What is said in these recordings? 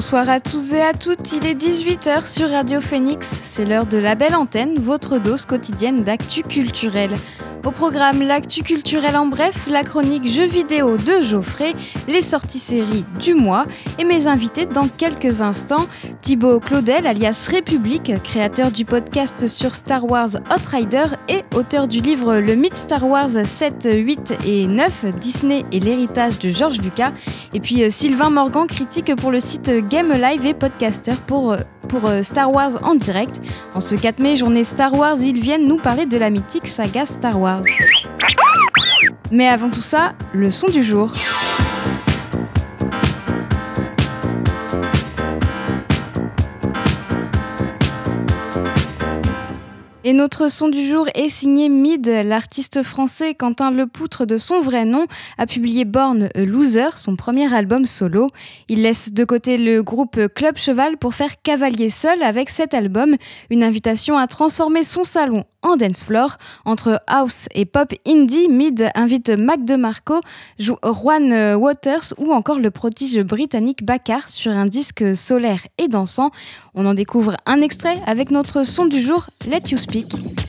Bonsoir à tous et à toutes, il est 18h sur Radio Phoenix, c'est l'heure de la belle antenne, votre dose quotidienne d'actu culturel. Au programme, l'actu culturel en bref, la chronique jeux vidéo de Geoffrey, les sorties séries du mois et mes invités dans quelques instants. Thibaut Claudel, alias République, créateur du podcast sur Star Wars Outrider et auteur du livre Le mythe Star Wars 7, 8 et 9, Disney et l'héritage de George Lucas. Et puis euh, Sylvain Morgan, critique pour le site Game Live et podcaster pour, euh, pour euh, Star Wars en direct. En ce 4 mai, journée Star Wars, ils viennent nous parler de la mythique saga Star Wars. Mais avant tout ça, le son du jour. Et notre son du jour est signé Mid, l'artiste français Quentin Lepoutre de son vrai nom a publié Born a Loser, son premier album solo. Il laisse de côté le groupe Club Cheval pour faire cavalier seul avec cet album, une invitation à transformer son salon en dance floor. Entre house et pop indie, Mid invite Mac DeMarco, joue Juan Waters ou encore le prodige britannique Bakar sur un disque solaire et dansant. On en découvre un extrait avec notre son du jour, Let You Speak.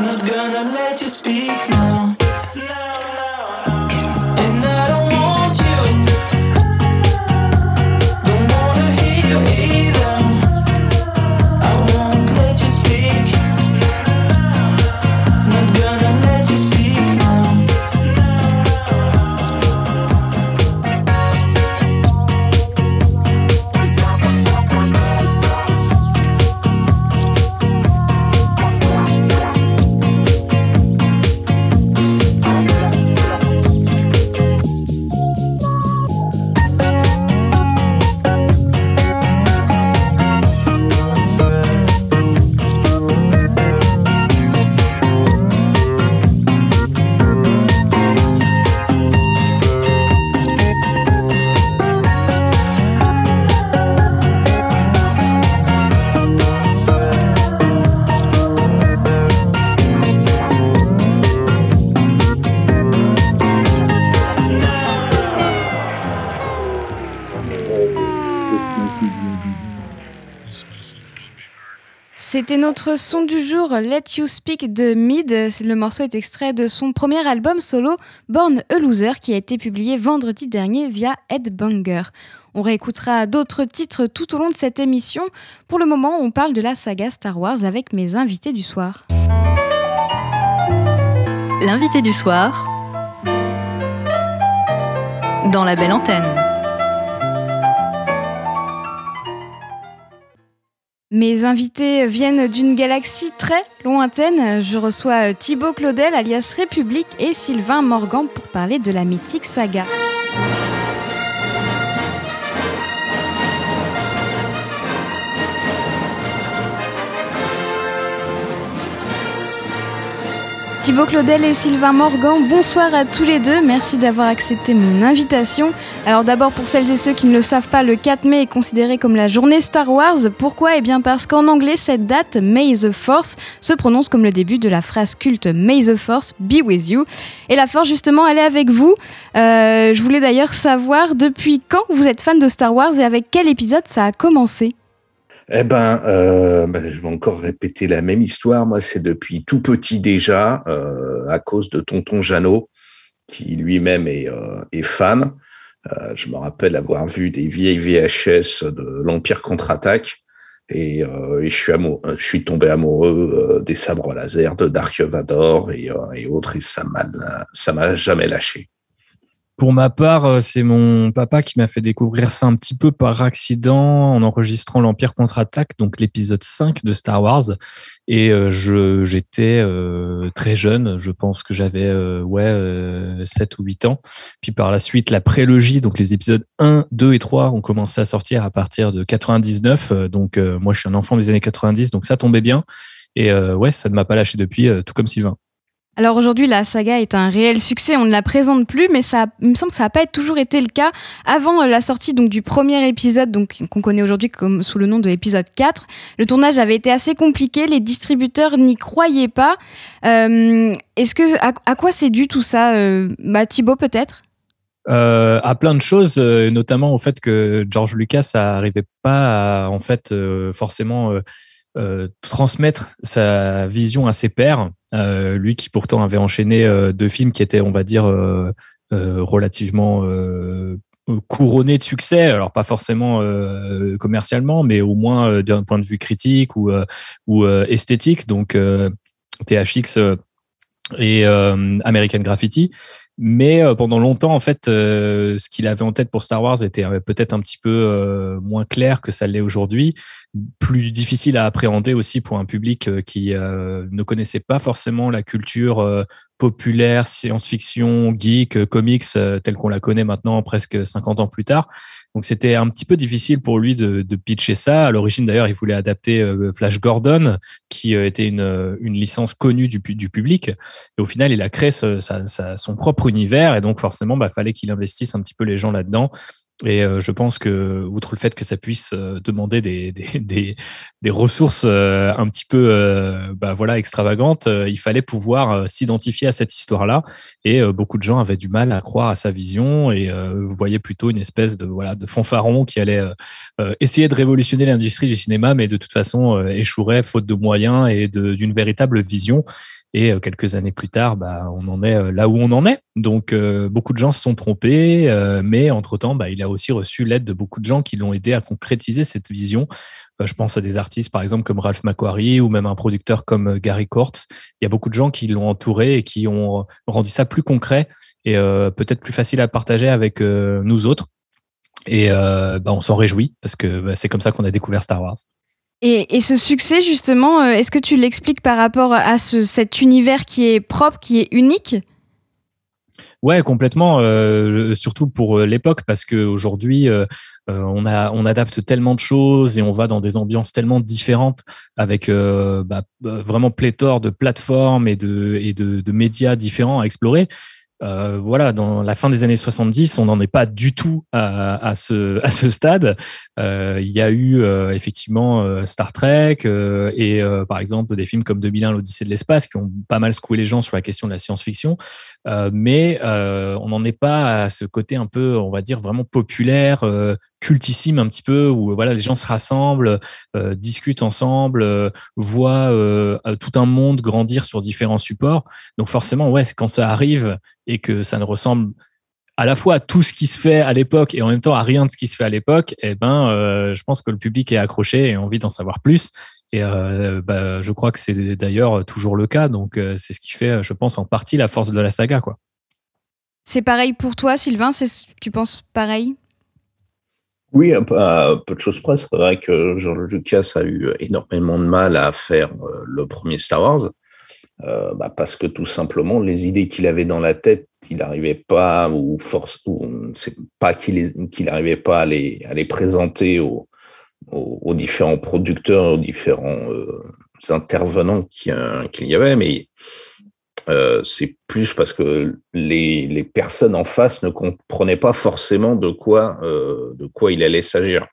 Not gonna let you speak now. C'était notre son du jour, Let You Speak de Mid. Le morceau est extrait de son premier album solo, Born a Loser, qui a été publié vendredi dernier via Headbanger. On réécoutera d'autres titres tout au long de cette émission. Pour le moment, on parle de la saga Star Wars avec mes invités du soir. L'invité du soir dans la belle antenne. Mes invités viennent d'une galaxie très lointaine. Je reçois Thibaut Claudel alias République et Sylvain Morgan pour parler de la mythique saga. Thibaut Claudel et Sylvain Morgan, bonsoir à tous les deux. Merci d'avoir accepté mon invitation. Alors d'abord pour celles et ceux qui ne le savent pas, le 4 mai est considéré comme la journée Star Wars. Pourquoi? Eh bien parce qu'en anglais, cette date, May the Force, se prononce comme le début de la phrase culte May the Force be with you. Et la force justement, elle est avec vous. Euh, je voulais d'ailleurs savoir depuis quand vous êtes fan de Star Wars et avec quel épisode ça a commencé? Eh ben, euh, ben, je vais encore répéter la même histoire. Moi, c'est depuis tout petit déjà, euh, à cause de Tonton Jeannot, qui lui-même est, euh, fan. Euh, je me rappelle avoir vu des vieilles VHS de l'Empire contre-attaque. Et, et, je, suis amoureux, je suis tombé amoureux des sabres laser de Dark Vador et, et autres, et ça m'a jamais lâché. Pour ma part, euh, c'est mon papa qui m'a fait découvrir ça un petit peu par accident en enregistrant l'Empire contre-attaque, donc l'épisode 5 de Star Wars. Et euh, je, j'étais euh, très jeune, je pense que j'avais ouais, 7 ou 8 ans. Puis par la suite, la prélogie, donc les épisodes 1, 2 et 3 ont commencé à sortir à partir de 99. Donc moi, je suis un enfant des années 90, donc ça tombait bien. Et ouais, ça ne m'a pas lâché depuis, tout comme Sylvain. Alors aujourd'hui, la saga est un réel succès, on ne la présente plus, mais ça, il me semble que ça n'a pas toujours été le cas. Avant euh, la sortie donc, du premier épisode, qu'on connaît aujourd'hui sous le nom de l'épisode 4, le tournage avait été assez compliqué, les distributeurs n'y croyaient pas. Euh, est-ce que, à, quoi c'est dû tout ça euh, bah, Thibaut peut-être? Euh, à plein de choses, notamment au fait que George Lucas n'arrivait pas à en fait forcément euh, transmettre sa vision à ses pairs. Euh, lui qui pourtant avait enchaîné euh, deux films qui étaient, on va dire, relativement couronnés de succès. Alors pas forcément commercialement, mais au moins d'un point de vue critique ou, ou esthétique. Donc THX et American Graffiti. Mais pendant longtemps, en fait, ce qu'il avait en tête pour Star Wars était peut-être un petit peu moins clair que ça l'est aujourd'hui plus difficile à appréhender aussi pour un public euh, qui euh, ne connaissait pas forcément la culture euh, populaire, science-fiction, geek, comics, telle qu'on la connaît maintenant presque 50 ans plus tard. Donc c'était un petit peu difficile pour lui de, de pitcher ça. À l'origine d'ailleurs, il voulait adapter Flash Gordon, qui était une, une licence connue du, du, public. Et au final, il a créé sa, sa, son propre univers et donc forcément, bah, fallait qu'il investisse un petit peu les gens là-dedans. Et euh, je pense que, outre le fait que ça puisse euh, demander des, des, ressources euh, un petit peu bah, voilà, extravagantes, il fallait pouvoir s'identifier à cette histoire-là. Et beaucoup de gens avaient du mal à croire à sa vision et vous voyez plutôt une espèce de, voilà, de fanfaron qui allait essayer de révolutionner l'industrie du cinéma, mais de toute façon échouerait faute de moyens et d'une véritable vision. Et euh, quelques années plus tard, bah, on en est euh, là où on en est. Donc, euh, beaucoup de gens se sont trompés, mais entre-temps, bah, il a aussi reçu l'aide de beaucoup de gens qui l'ont aidé à concrétiser cette vision. je pense à des artistes, par exemple, comme Ralph McQuarrie ou même un producteur comme Gary Kortz. Il y a beaucoup de gens qui l'ont entouré et qui ont rendu ça plus concret et peut-être plus facile à partager avec nous autres. Et bah, on s'en réjouit parce que c'est comme ça qu'on a découvert Star Wars. Et, ce succès, justement, euh, est-ce que tu l'expliques par rapport à cet univers qui est propre, qui est unique? Ouais, complètement. Euh, surtout pour euh, l'époque, parce qu'aujourd'hui, on, adapte tellement de choses et on va dans des ambiances tellement différentes avec bah, vraiment pléthore de plateformes et de médias différents à explorer. Euh, voilà, dans la fin des années 70, on n'en est pas du tout à, ce, à ce stade. Euh, il y a eu euh, effectivement Star Trek et par exemple des films comme 2001, l'Odyssée de l'espace qui ont pas mal secoué les gens sur la question de la science-fiction. mais on n'en est pas à ce côté un peu, on va dire, vraiment populaire, cultissime un petit peu où voilà les gens se rassemblent, discutent ensemble, voient tout un monde grandir sur différents supports. Donc forcément, ouais, quand ça arrive et que ça ne ressemble à la fois à tout ce qui se fait à l'époque et en même temps à rien de ce qui se fait à l'époque, eh ben, euh, je pense que le public est accroché et a envie d'en savoir plus. Et euh, bah, je crois que c'est d'ailleurs toujours le cas. Donc, euh, c'est ce qui fait, je pense, en partie la force de la saga. C'est pareil pour toi, Sylvain? Tu penses pareil? Oui, un peu, de choses près. C'est vrai que George Lucas a eu énormément de mal à faire le premier Star Wars. Euh, bah parce que tout simplement, les idées qu'il avait dans la tête, il n'arrivait pas, ou force, ou pas qu'il pas à les, présenter aux, différents producteurs, aux différents euh, intervenants qu'il y avait, mais euh, c'est plus parce que les, les, personnes en face ne comprenaient pas forcément de quoi, de quoi il allait s'agir.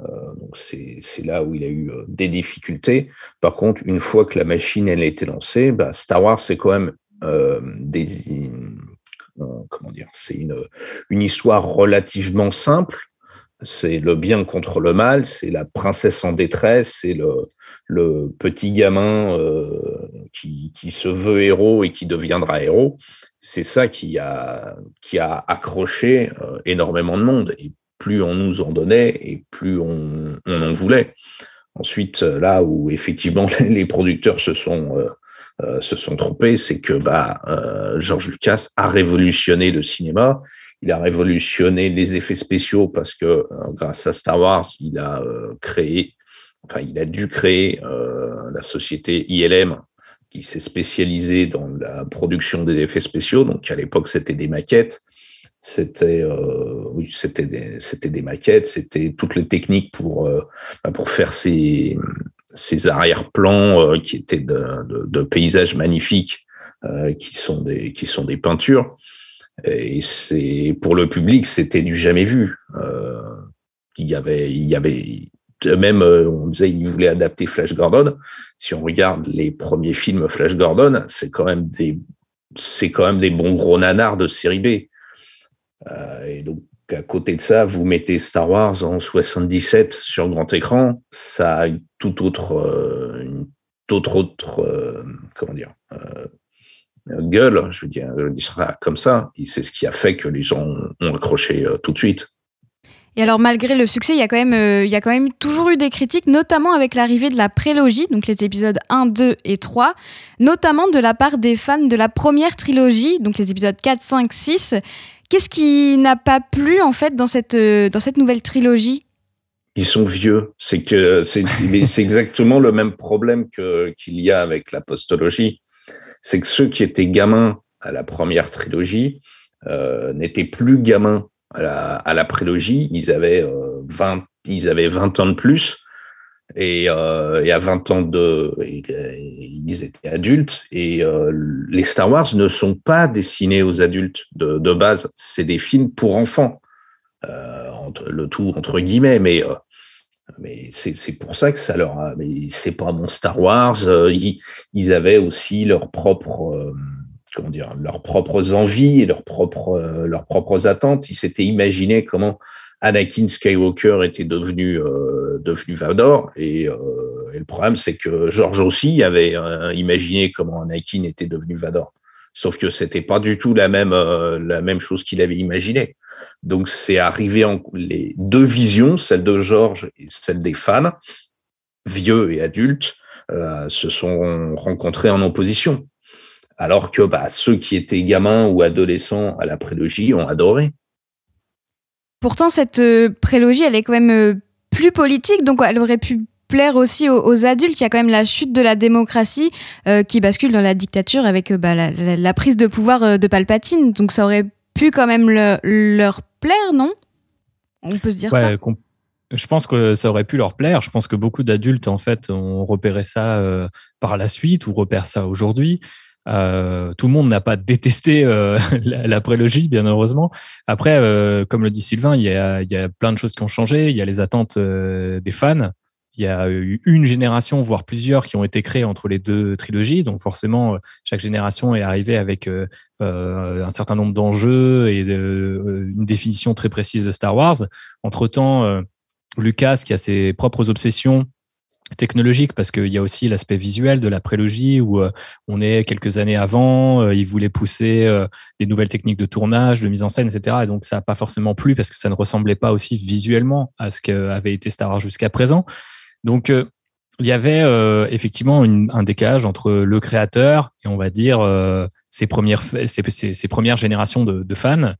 Euh, c'est là où il a eu euh, des difficultés. Par contre, une fois que la machine elle a été lancée, bah, Star Wars c'est quand même euh, comment dire, c'est une, une histoire relativement simple. C'est le bien contre le mal, c'est la princesse en détresse, c'est le, petit gamin qui, qui, se veut héros et qui deviendra héros. C'est ça qui a, accroché énormément de monde. Et plus on nous en donnait et plus on, en voulait. Ensuite, là où effectivement les producteurs se sont, euh, euh, se sont trompés, c'est que bah, euh, George Lucas a révolutionné le cinéma. Il a révolutionné les effets spéciaux parce que grâce à Star Wars, il a créé, enfin, il a dû créer la société ILM qui s'est spécialisée dans la production des effets spéciaux. Donc, à l'époque, c'était des maquettes. C'était euh, oui, c'était des, c'était des maquettes, c'était toutes les techniques pour euh, bah, pour faire ces ces arrière-plans euh, qui étaient de, de, de, paysages magnifiques, qui sont des qui sont des peintures. Et c'est pour le public, c'était du jamais vu. il y avait il y avait même on disait il voulait adapter Flash Gordon. Si on regarde les premiers films Flash Gordon, c'est quand même des c'est quand même des bons gros nanars de série B. Euh, et donc, à côté de ça, vous mettez Star Wars en 77 sur grand écran, ça a tout autre, euh, une toute autre, euh, comment dire, gueule, je veux dire, il sera comme ça. C'est ce qui a fait que les gens ont accroché tout de suite. Et alors, malgré le succès, il y, a quand même, il y a quand même toujours eu des critiques, notamment avec l'arrivée de la prélogie, donc les épisodes 1, 2 et 3, notamment de la part des fans de la première trilogie, donc les épisodes 4, 5, 6. Qu'est-ce qui n'a pas plu en fait dans cette, euh, dans cette nouvelle trilogie? Ils sont vieux. C'est que c'est exactement le même problème qu'il y a avec la postologie. C'est que ceux qui étaient gamins à la première trilogie euh, n'étaient plus gamins à la, à la prélogie. Ils avaient, euh, 20, ils avaient 20 ans de plus. Et, euh, à 20 ans de, ils étaient adultes. Et euh, les Star Wars ne sont pas dessinés aux adultes de, de base. C'est des films pour enfants, euh, le tout entre guillemets. Mais euh, mais c'est pour ça que ça leur a. Mais c'est pas mon Star Wars. Euh, ils, avaient aussi leurs propres comment dire leurs propres envies et leurs propres leurs propres attentes. Ils s'étaient imaginés comment Anakin Skywalker était devenu euh, Vador et, euh, le problème c'est que George aussi avait euh, imaginé comment Anakin était devenu Vador sauf que c'était pas du tout la même euh, la même chose qu'il avait imaginé donc c'est arrivé en les deux visions celle de George et celle des fans vieux et adultes euh, se sont rencontrés en opposition alors que bah, ceux qui étaient gamins ou adolescents à la prélogie ont adoré Pourtant, cette euh, prélogie, elle est quand même euh, plus politique, donc elle aurait pu plaire aussi aux, adultes. Il y a quand même la chute de la démocratie qui bascule dans la dictature avec bah, la, prise de pouvoir de Palpatine. Donc ça aurait pu quand même leur plaire, non? On peut se dire ça. Je pense que ça aurait pu leur plaire. Je pense que beaucoup d'adultes, en fait, ont repéré ça par la suite ou repèrent ça aujourd'hui. Euh, tout le monde n'a pas détesté euh, la, prélogie, bien heureusement. Après, euh, comme le dit Sylvain, il y, a, il y, a, plein de choses qui ont changé. Il y a les attentes des fans. Il y a eu une génération, voire plusieurs, qui ont été créées entre les deux trilogies. Donc forcément, chaque génération est arrivée avec un certain nombre d'enjeux et une définition très précise de Star Wars. Entre-temps, Lucas, qui a ses propres obsessions, technologique parce qu'il y a aussi l'aspect visuel de la prélogie où euh, on est quelques années avant, euh, il voulait pousser euh, des nouvelles techniques de tournage, de mise en scène, etc. Et donc ça n'a pas forcément plu parce que ça ne ressemblait pas aussi visuellement à ce qu'avait été Star Wars jusqu'à présent. Donc il y avait effectivement un décalage entre le créateur et on va dire ses premières ses, premières générations de, fans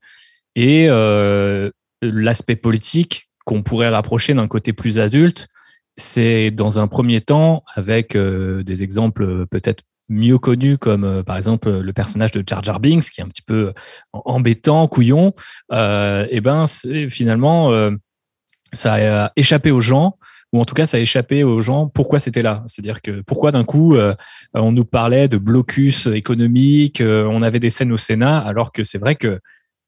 et l'aspect politique qu'on pourrait rapprocher d'un côté plus adulte c'est dans un premier temps avec euh, des exemples euh, peut-être mieux connus comme euh, par exemple le personnage de Jar Jar qui est un petit peu embêtant, couillon. et ben finalement ça a échappé aux gens ou en tout cas ça a échappé aux gens pourquoi c'était là. C'est-à-dire que pourquoi d'un coup on nous parlait de blocus économique, on avait des scènes au Sénat alors que c'est vrai que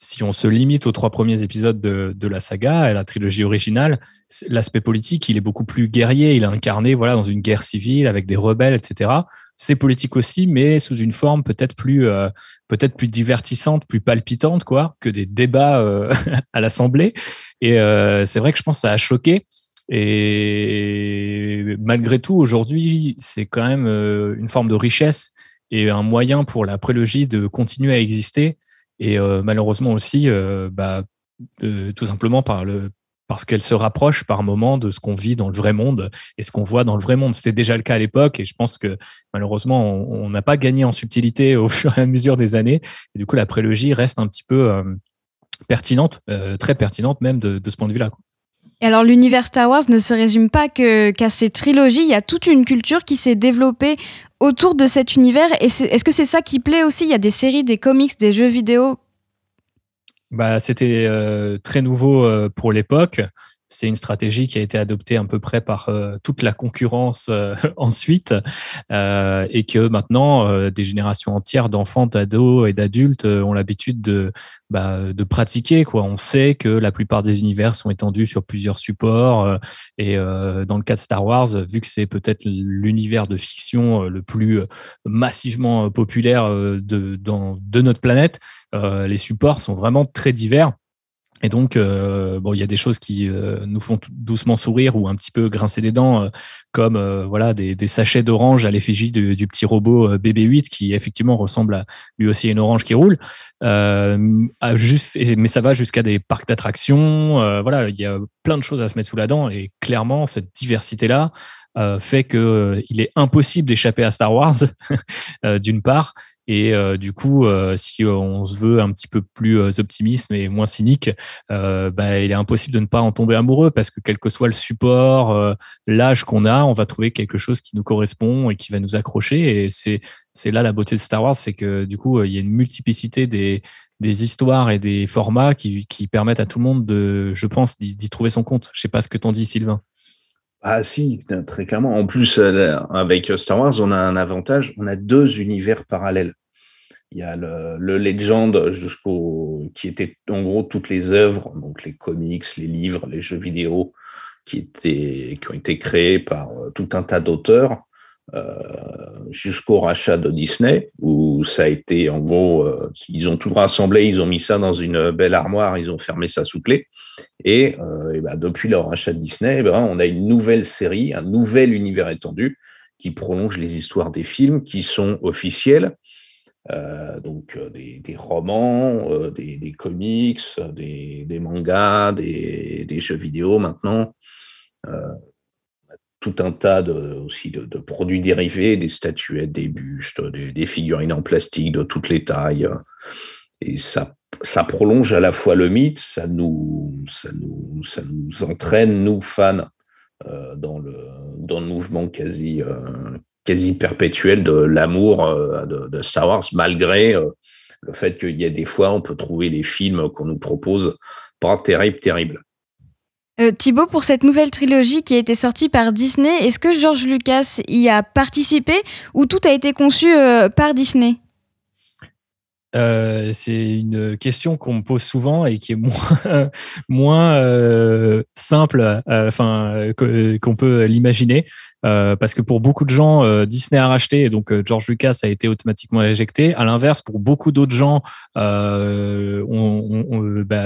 si on se limite aux trois premiers épisodes de, la saga, à la trilogie originale, l'aspect politique, il est beaucoup plus guerrier. Il est incarné voilà, dans une guerre civile avec des rebelles, etc. C'est politique aussi, mais sous une forme peut-être plus, euh, peut-être plus divertissante, plus palpitante quoi, que des débats euh, à l'Assemblée. Et euh, c'est vrai que je pense que ça a choqué. Et malgré tout, aujourd'hui, c'est quand même une forme de richesse et un moyen pour la prélogie de continuer à exister et euh, malheureusement aussi, euh, bah, tout simplement par le, parce qu'elle se rapproche par moment de ce qu'on vit dans le vrai monde et ce qu'on voit dans le vrai monde. C'était déjà le cas à l'époque et je pense que malheureusement, on n'a pas gagné en subtilité au fur et à mesure des années. Et du coup, la prélogie reste un petit peu euh, pertinente, très pertinente même de, ce point de vue-là. Et alors l'univers Star Wars ne se résume pas qu'à ces trilogies, il y a toute une culture qui s'est développée autour de cet univers. Est-ce que c'est ça qui plaît aussi? Il y a des séries, des comics, des jeux vidéo? Bah, C'était euh, très nouveau euh, pour l'époque c'est une stratégie qui a été adoptée à peu près par euh, toute la concurrence euh, ensuite, euh, et que maintenant des générations entières d'enfants, d'ados et d'adultes ont l'habitude de, bah, de pratiquer. Quoi. On sait que la plupart des univers sont étendus sur plusieurs supports, et dans le cas de Star Wars, vu que c'est peut-être l'univers de fiction le plus massivement populaire de, de notre planète, les supports sont vraiment très divers. Et donc, euh, bon, il y a des choses qui euh, nous font doucement sourire ou un petit peu grincer des dents, euh, comme voilà des, sachets d'orange à l'effigie du, petit robot BB8 qui effectivement ressemble à lui aussi à une orange qui roule. juste, mais ça va jusqu'à des parcs d'attractions. voilà, il y a plein de choses à se mettre sous la dent et clairement cette diversité là euh, fait qu'il euh, est impossible d'échapper à Star Wars, euh, d'une part, et du coup, si on se veut un petit peu plus optimiste et moins cynique, bah, il est impossible de ne pas en tomber amoureux parce que quel que soit le support, l'âge qu'on a, on va trouver quelque chose qui nous correspond et qui va nous accrocher. Et c'est c'est là la beauté de Star Wars, c'est que du coup, il y a une multiplicité des des histoires et des formats qui, qui permettent à tout le monde de, je pense, d'y trouver son compte. Je sais pas ce que t'en dis, Sylvain. Ah si, très clairement. En plus, euh, avec Star Wars, on a un avantage, on a deux univers parallèles. Il y a le, le Legend jusqu'au qui était en gros toutes les œuvres, donc les comics, les livres, les jeux vidéo qui étaient qui ont été créés par euh, tout un tas d'auteurs. Euh, jusqu'au rachat de Disney, où ça a été en gros, euh, ils ont tout rassemblé, ils ont mis ça dans une belle armoire, ils ont fermé ça sous clé. Et, euh, ben, depuis le rachat de Disney, eh ben, on a une nouvelle série, un nouvel univers étendu qui prolonge les histoires des films qui sont officiels. Donc des, romans, des, comics, des, mangas, des, jeux vidéo maintenant tout un tas de, aussi de, produits dérivés, des statuettes, des bustes, des, figurines en plastique de toutes les tailles. Et ça, ça prolonge à la fois le mythe, ça nous, ça nous, ça nous entraîne, nous, fans, euh, dans, le, dans le mouvement quasi, euh, quasi perpétuel de l'amour euh, de, Star Wars, malgré le fait qu'il y a des fois, on peut trouver les films qu'on nous propose pas terribles, terribles. Euh, Thibaut, pour cette nouvelle trilogie qui a été sortie par Disney, est-ce que George Lucas y a participé ou tout a été conçu euh, par Disney? Euh, c'est une question qu'on me pose souvent et qui est moins, euh, simple euh, qu'on peut l'imaginer. parce que pour beaucoup de gens, Disney a racheté et donc George Lucas a été automatiquement éjecté. À l'inverse, pour beaucoup d'autres gens, bah,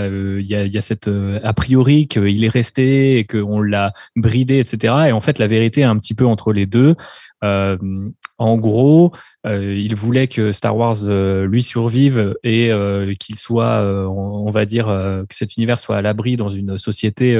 il y, a, y, a, cette a priori qu'il est resté et qu'on l'a bridé, etc. Et en fait, la vérité est un petit peu entre les deux. en gros, euh, il voulait que Star Wars euh, lui survive et euh, qu'il soit, on, va dire, que cet univers soit à l'abri dans une société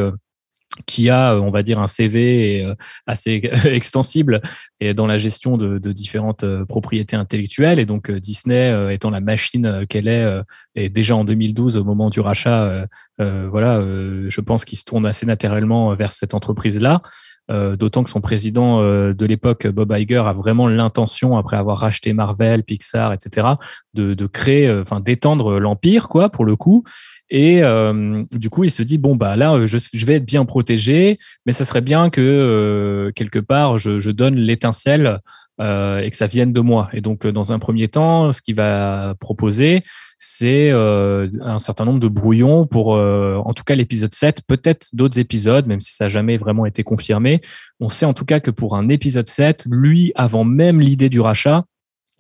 qui a, on va dire, un CV assez extensible et dans la gestion de, différentes propriétés intellectuelles. Et donc Disney, étant la machine qu'elle est, et déjà en 2012, au moment du rachat, voilà, je pense qu'il se tourne assez naturellement vers cette entreprise-là. Euh, d'autant que son président euh, de l'époque, Bob Iger, a vraiment l'intention, après avoir racheté Marvel, Pixar, etc., de, créer, euh, enfin d'étendre l'empire, quoi, pour le coup. Et du coup, il se dit bon bah là, je, vais être bien protégé, mais ça serait bien que quelque part je, je donne l'étincelle et que ça vienne de moi. Et donc, dans un premier temps, ce qu'il va proposer, c'est euh, un certain nombre de brouillons pour, euh, en tout cas, l'épisode 7, peut-être d'autres épisodes, même si ça n'a jamais vraiment été confirmé. On sait en tout cas que pour un épisode 7, lui, avant même l'idée du rachat,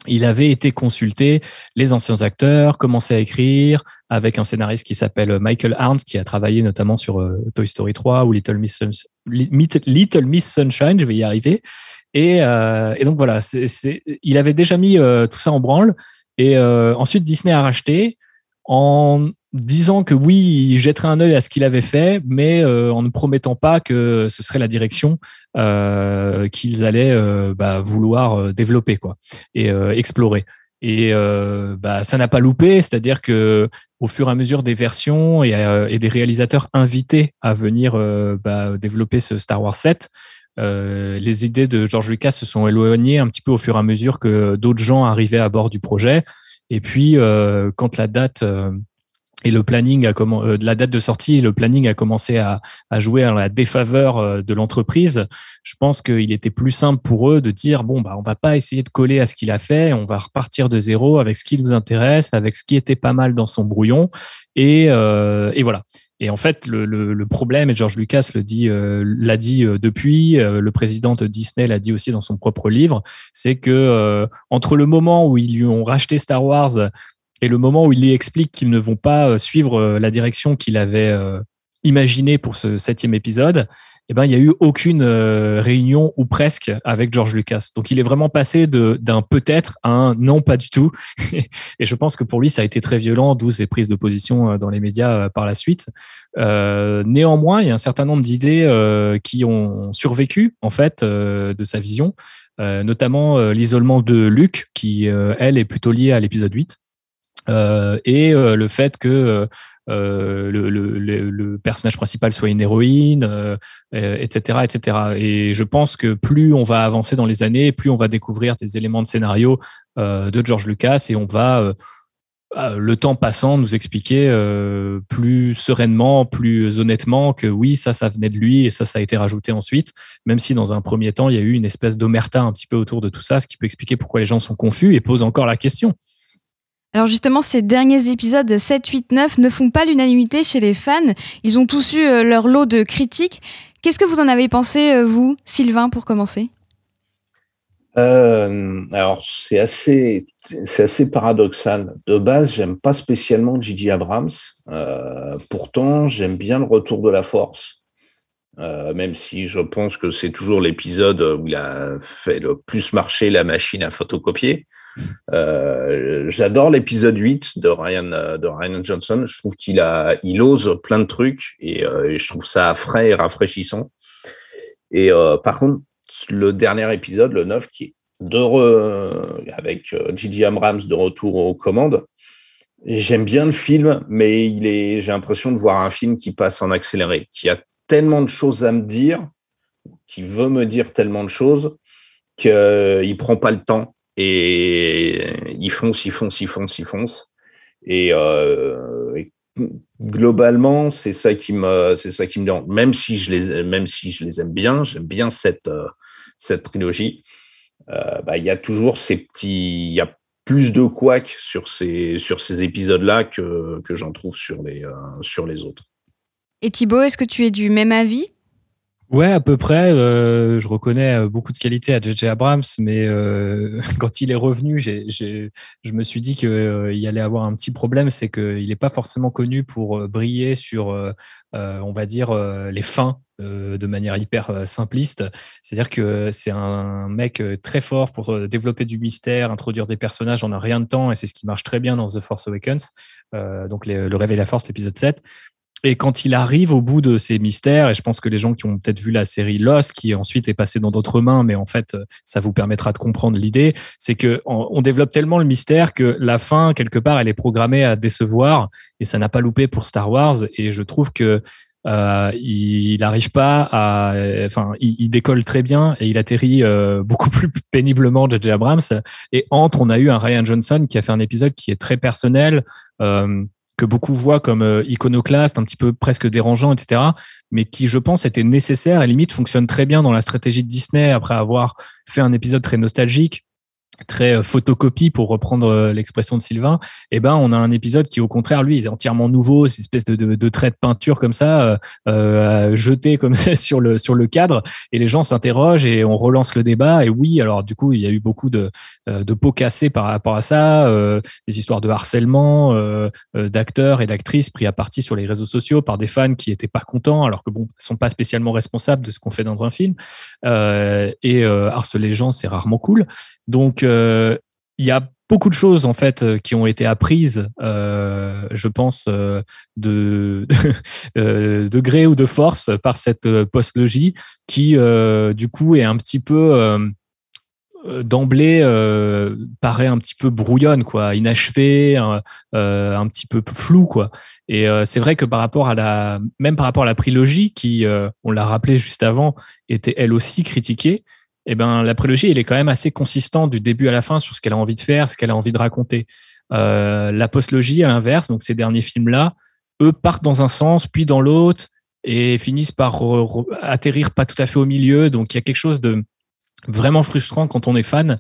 il avait été consulté les anciens acteurs, commencé à écrire avec un scénariste qui s'appelle Michael Arndt, qui a travaillé notamment sur euh, Toy Story 3 ou Little Miss, Little Miss Sunshine, je vais y arriver. Et, et donc voilà, il avait déjà mis tout ça en branle. Et euh, ensuite, Disney a racheté en disant que oui, il jetterait un œil à ce qu'il avait fait, mais euh, en ne promettant pas que ce serait la direction euh, qu'ils allaient bah, vouloir développer quoi, et explorer. Et bah, ça n'a pas loupé, c'est-à-dire que au fur et à mesure des versions et, des réalisateurs invités à venir bah, développer ce Star Wars 7, euh, les idées de George Lucas se sont éloignées un petit peu au fur et à mesure que d'autres gens arrivaient à bord du projet. Et puis, euh, quand la date euh, et le planning a de la date de sortie le planning a commencé à, jouer à la défaveur de l'entreprise, je pense qu'il était plus simple pour eux de dire bon bah on va pas essayer de coller à ce qu'il a fait, on va repartir de zéro avec ce qui nous intéresse, avec ce qui était pas mal dans son brouillon et, et voilà. Et en fait, le, problème, et George Lucas le euh, l'a dit euh, depuis, euh, le président de Disney l'a dit aussi dans son propre livre, c'est que entre le moment où ils lui ont racheté Star Wars et le moment où il lui explique qu'ils ne vont pas suivre la direction qu'il avait imaginée pour ce septième épisode, eh ben, il n'y a eu aucune euh, réunion ou presque avec George Lucas. Donc, il est vraiment passé d'un peut-être à un non, pas du tout. et je pense que pour lui, ça a été très violent, d'où ses prises de position euh, dans les médias euh, par la suite. néanmoins, il y a un certain nombre d'idées qui ont survécu, en fait, de sa vision, notamment l'isolement de Luke, qui, elle, est plutôt liée à l'épisode 8. et le fait que euh, le, personnage principal soit une héroïne, etc., euh, etc. Et je pense que plus on va avancer dans les années, plus on va découvrir des éléments de scénario euh, de George Lucas et on va le temps passant, nous expliquer plus sereinement, plus honnêtement que oui, ça, ça venait de lui et ça, ça a été rajouté ensuite, même si dans un premier temps, il y a eu une espèce d'omerta un petit peu autour de tout ça, ce qui peut expliquer pourquoi les gens sont confus et posent encore la question. Alors justement, ces derniers épisodes 7, 8, 9 ne font pas l'unanimité chez les fans. Ils ont tous eu euh, leur lot de critiques. Qu'est-ce que vous en avez pensé, euh, vous, Sylvain, pour commencer? Euh, alors, c'est assez, c'est assez paradoxal. De base, j'aime pas spécialement Gigi Abrams. pourtant, j'aime bien le retour de la force. même si je pense que c'est toujours l'épisode où il a fait le plus marcher la machine à photocopier. Euh, j'adore l'épisode 8 de Ryan, euh, de Ryan Johnson. Je trouve qu'il a, il ose plein de trucs et, euh, je trouve ça frais et rafraîchissant. Et par contre, le dernier épisode, le 9, qui est de avec Gigi Abrams de retour aux commandes, j'aime bien le film, mais il est, j'ai l'impression de voir un film qui passe en accéléré, qui a tellement de choses à me dire, qui veut me dire tellement de choses qu'il ne prend pas le temps et ils foncent, ils foncent, ils foncent, ils foncent. Et, euh, globalement, c'est ça qui me, c'est ça qui me dérange. Même si je les, même si je les aime bien, j'aime bien cette, euh, cette trilogie. Euh, bah, il y a toujours ces petits, il y a plus de couac sur ces, sur ces épisodes-là que, que j'en trouve sur les, sur les autres. Et Thibaut, est-ce que tu es du même avis? Ouais, à peu près. Euh, je reconnais euh, beaucoup de qualités à JJ Abrams, mais euh, quand il est revenu, je me suis dit qu'il allait avoir un petit problème, c'est qu'il n'est pas forcément connu pour briller sur, on va dire, les fins de manière hyper simpliste. C'est-à-dire que c'est un mec très fort pour développer du mystère, introduire des personnages en un rien de temps, et c'est ce qui marche très bien dans The Force Awakens, donc Le Réveil la Force, l'épisode 7. Et quand il arrive au bout de ces mystères, et je pense que les gens qui ont peut-être vu la série Lost, qui ensuite est passée dans d'autres mains, mais en fait, ça vous permettra de comprendre l'idée, c'est que on, développe tellement le mystère que la fin, quelque part, elle est programmée à décevoir, et ça n'a pas loupé pour Star Wars. Et je trouve que euh, il n'arrive pas à, enfin, il, décolle très bien et il atterrit euh, beaucoup plus péniblement J.J. Abrams. Et entre, on a eu un Ryan Johnson qui a fait un épisode qui est très personnel. Euh, que beaucoup voient comme euh, iconoclaste, un petit peu presque dérangeant, etc., mais qui, je pense, était nécessaire et limite fonctionne très bien dans la stratégie de Disney après avoir fait un épisode très nostalgique très euh, photocopie pour reprendre euh, l'expression de Sylvain, eh ben on a un épisode qui au contraire lui est entièrement nouveau, c'est une espèce de, de, trait de peinture comme ça euh, euh jeté comme sur le sur le cadre et les gens s'interrogent et on relance le débat et oui alors du coup il y a eu beaucoup de de pots cassés par rapport à ça, euh, des histoires de harcèlement d'acteurs et d'actrices pris à partie sur les réseaux sociaux par des fans qui étaient pas contents alors que bon sont pas spécialement responsables de ce qu'on fait dans un film et harceler les gens c'est rarement cool donc, euh, il y a beaucoup de choses en fait euh, qui ont été apprises, euh, je pense, de, de gré ou de force par cette postlogie qui, du coup, est un petit peu d'emblée paraît un petit peu brouillonne, quoi, inachevée, un, un petit peu flou, quoi. Et c'est vrai que par rapport à la, même par rapport à la prélogie, qui, on l'a rappelé juste avant, était elle aussi critiquée eh ben, la prélogie, est quand même assez consistante du début à la fin sur ce qu'elle a envie de faire, ce qu'elle a envie de raconter. Euh, la postlogie, à l'inverse, donc ces derniers films-là, eux partent dans un sens, puis dans l'autre, et finissent par atterrir pas tout à fait au milieu. Donc il y a quelque chose de vraiment frustrant quand on est fan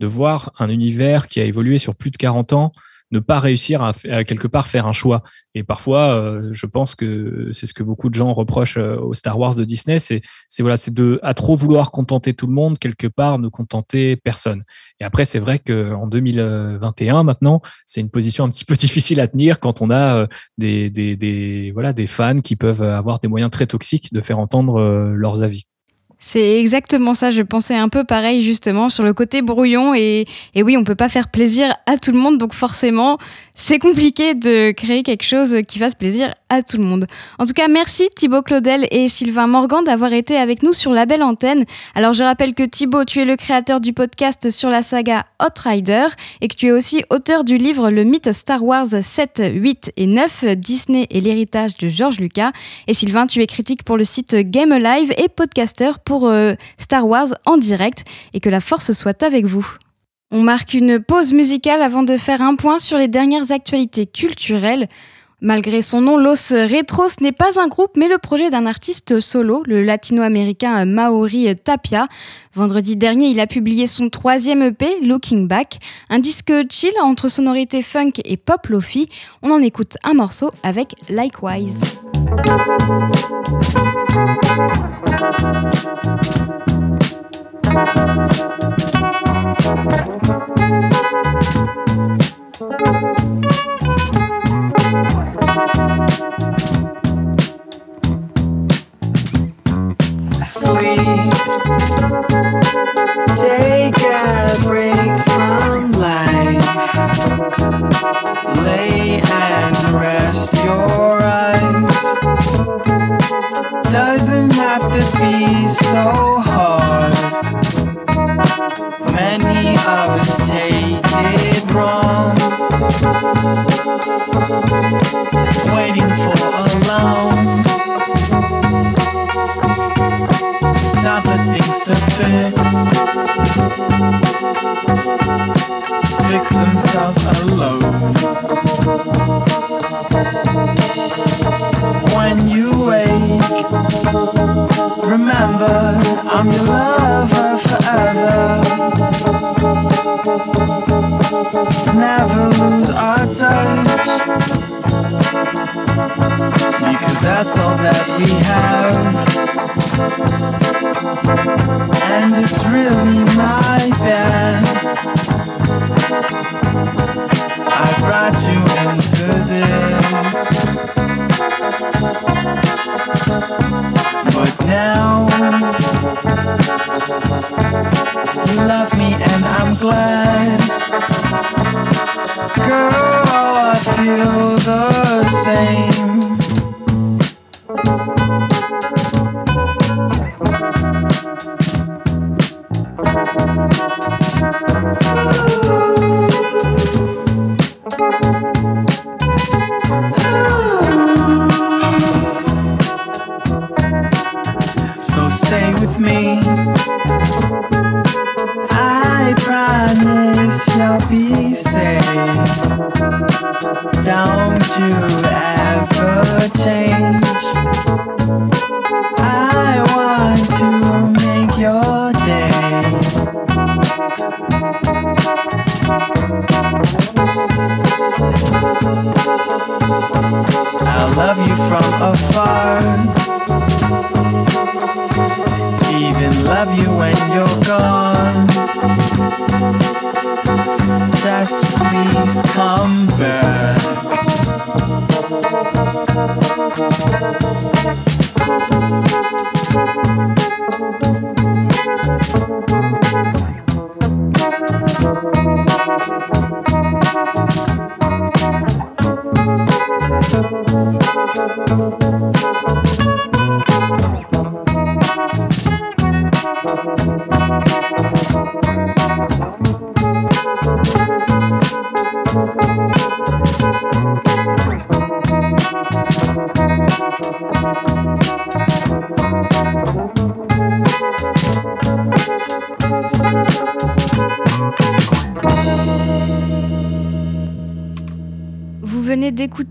de voir un univers qui a évolué sur plus de 40 ans ne pas réussir à, quelque part faire un choix. Et parfois, euh, je pense que c'est ce que beaucoup de gens reprochent euh, au Star Wars de Disney, c'est voilà, c'est de à trop vouloir contenter tout le monde quelque part, ne contenter personne. Et après, c'est vrai qu'en 2021 maintenant, c'est une position un petit peu difficile à tenir quand on a euh, des, des, voilà des fans qui peuvent avoir des moyens très toxiques de faire entendre leurs avis. C'est exactement ça. Je pensais un peu pareil justement sur le côté brouillon et, et oui, on peut pas faire plaisir à tout le monde, donc forcément, c'est compliqué de créer quelque chose qui fasse plaisir à tout le monde. En tout cas, merci Thibaut Claudel et Sylvain Morgan d'avoir été avec nous sur la belle antenne. Alors je rappelle que Thibaut, tu es le créateur du podcast sur la saga Hot Rider et que tu es aussi auteur du livre Le mythe Star Wars 7, 8 et 9, Disney et l'héritage de George Lucas. Et Sylvain, tu es critique pour le site Game Alive et podcaster pour pour euh, Star Wars en direct et que la force soit avec vous. On marque une pause musicale avant de faire un point sur les dernières actualités culturelles. Malgré son nom, Los Retros n'est pas un groupe, mais le projet d'un artiste solo, le latino-américain Maori Tapia. Vendredi dernier, il a publié son troisième EP, Looking Back, un disque chill entre sonorités funk et pop lofi. On en écoute un morceau avec Likewise. Doesn't have to be so I'm wrong waiting for a long stuff things to fix. Themself alone. When you wake remember i'm your lover forever. Never lose our touch. Because that's all that we have. And it's really my bad. I brought you into this. But now love me and I'm glad. Girl, I feel the same. Don't you ever change. I want to make your day. I'll love you from afar. Even love you when you're gone. Just please come back.